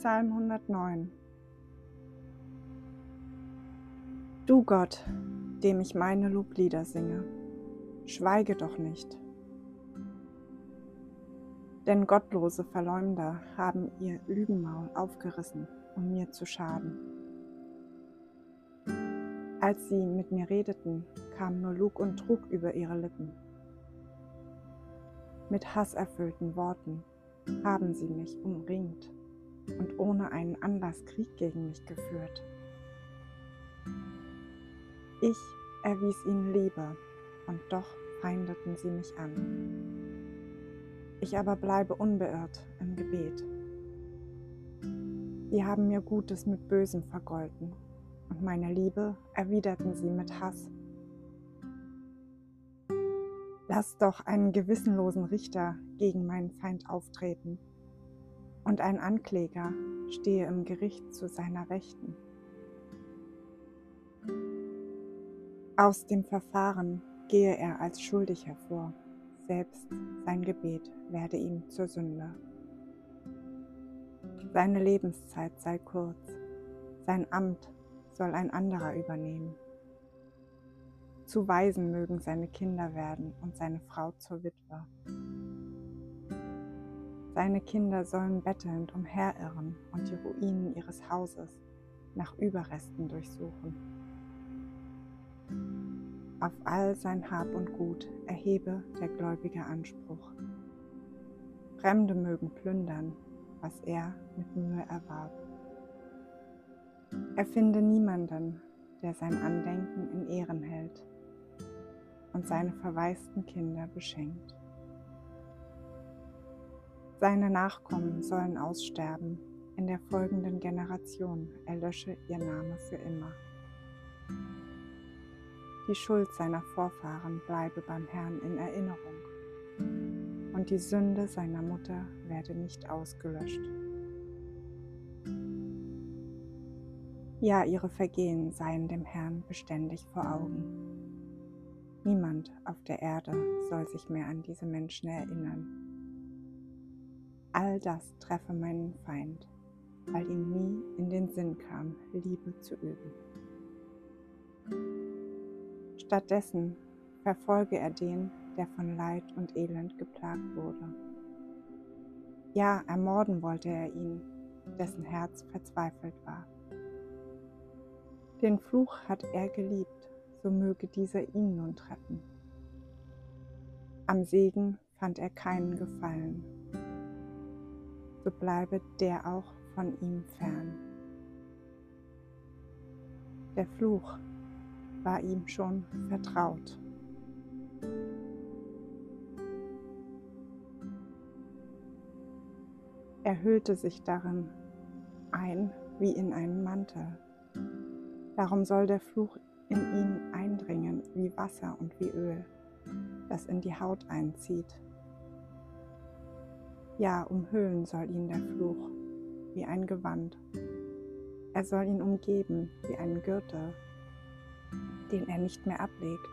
Psalm 109 Du Gott, dem ich meine Loblieder singe, schweige doch nicht. Denn gottlose Verleumder haben ihr Lügenmaul aufgerissen, um mir zu schaden. Als sie mit mir redeten, kam nur Lug und Trug über ihre Lippen. Mit hasserfüllten Worten haben sie mich umringt und ohne einen Anlass Krieg gegen mich geführt. Ich erwies ihnen Liebe und doch feindeten sie mich an. Ich aber bleibe unbeirrt im Gebet. Sie haben mir Gutes mit Bösem vergolten und meine Liebe erwiderten sie mit Hass. Lass doch einen gewissenlosen Richter gegen meinen Feind auftreten und ein Ankläger stehe im Gericht zu seiner Rechten. Aus dem Verfahren gehe er als schuldig hervor, selbst sein Gebet werde ihm zur Sünde. Seine Lebenszeit sei kurz, sein Amt soll ein anderer übernehmen. Zu Waisen mögen seine Kinder werden und seine Frau zur Witwe. Seine Kinder sollen bettelnd umherirren und die Ruinen ihres Hauses nach Überresten durchsuchen. Auf all sein Hab und Gut erhebe der Gläubige Anspruch. Fremde mögen plündern, was er mit Mühe erwarb. Er finde niemanden, der sein Andenken in Ehren hält und seine verwaisten Kinder beschenkt. Seine Nachkommen sollen aussterben, in der folgenden Generation erlösche ihr Name für immer. Die Schuld seiner Vorfahren bleibe beim Herrn in Erinnerung, und die Sünde seiner Mutter werde nicht ausgelöscht. Ja, ihre Vergehen seien dem Herrn beständig vor Augen. Niemand auf der Erde soll sich mehr an diese Menschen erinnern All das treffe meinen Feind, weil ihm nie in den Sinn kam, Liebe zu üben. Stattdessen verfolge er den, der von Leid und Elend geplagt wurde. Ja, ermorden wollte er ihn, dessen Herz verzweifelt war. Den Fluch hat er geliebt, so möge dieser ihn nun treffen. Am Segen fand er keinen Gefallen, so bleibe der auch von ihm fern. Der Fluch war ihm schon vertraut. Er hüllte sich darin ein wie in einen Mantel. Darum soll der Fluch in ihn eindringen wie Wasser und wie Öl, das in die Haut einzieht ja, umhüllen soll ihn der Fluch wie ein Gewand. Er soll ihn umgeben wie einen Gürtel, den er nicht mehr ablegt.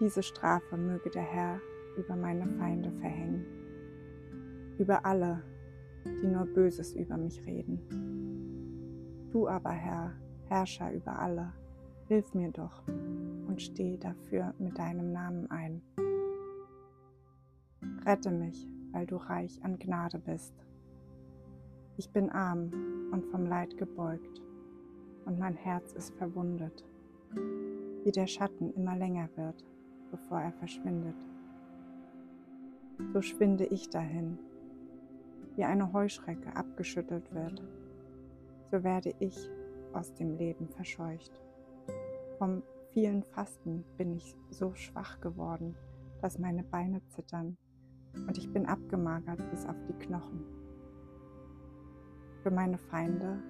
Diese Strafe möge der Herr über meine Feinde verhängen, über alle, die nur Böses über mich reden. Du aber, Herr, Herrscher über alle, hilf mir doch und steh dafür mit deinem Namen ein. Rette mich weil du reich an Gnade bist. Ich bin arm und vom Leid gebeugt, und mein Herz ist verwundet, wie der Schatten immer länger wird, bevor er verschwindet. So schwinde ich dahin, wie eine Heuschrecke abgeschüttelt wird, so werde ich aus dem Leben verscheucht. Vom vielen Fasten bin ich so schwach geworden, dass meine Beine zittern und ich bin abgemagert bis auf die Knochen. Für meine Feinde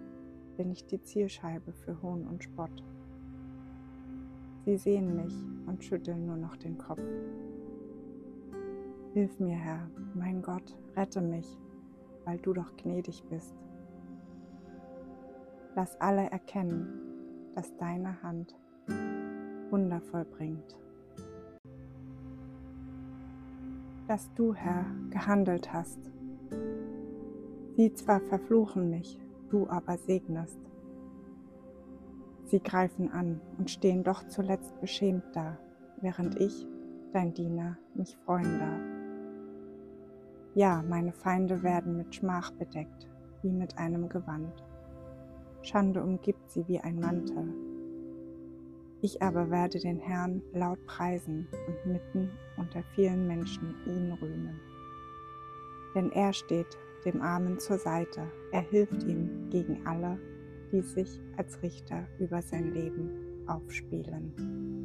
bin ich die Zielscheibe für Hohn und Spott. Sie sehen mich und schütteln nur noch den Kopf. Hilf mir, Herr, mein Gott, rette mich, weil du doch gnädig bist. Lass alle erkennen, dass deine Hand Wunder vollbringt. Dass du, Herr, gehandelt hast. Sie zwar verfluchen mich, du aber segnest. Sie greifen an und stehen doch zuletzt beschämt da, während ich, dein Diener, mich freuen darf. Ja, meine Feinde werden mit Schmach bedeckt, wie mit einem Gewand. Schande umgibt sie wie ein Mantel. Ich aber werde den Herrn laut preisen und mitten unter vielen Menschen ihn rühmen. Denn er steht dem Armen zur Seite, er hilft ihm gegen alle, die sich als Richter über sein Leben aufspielen.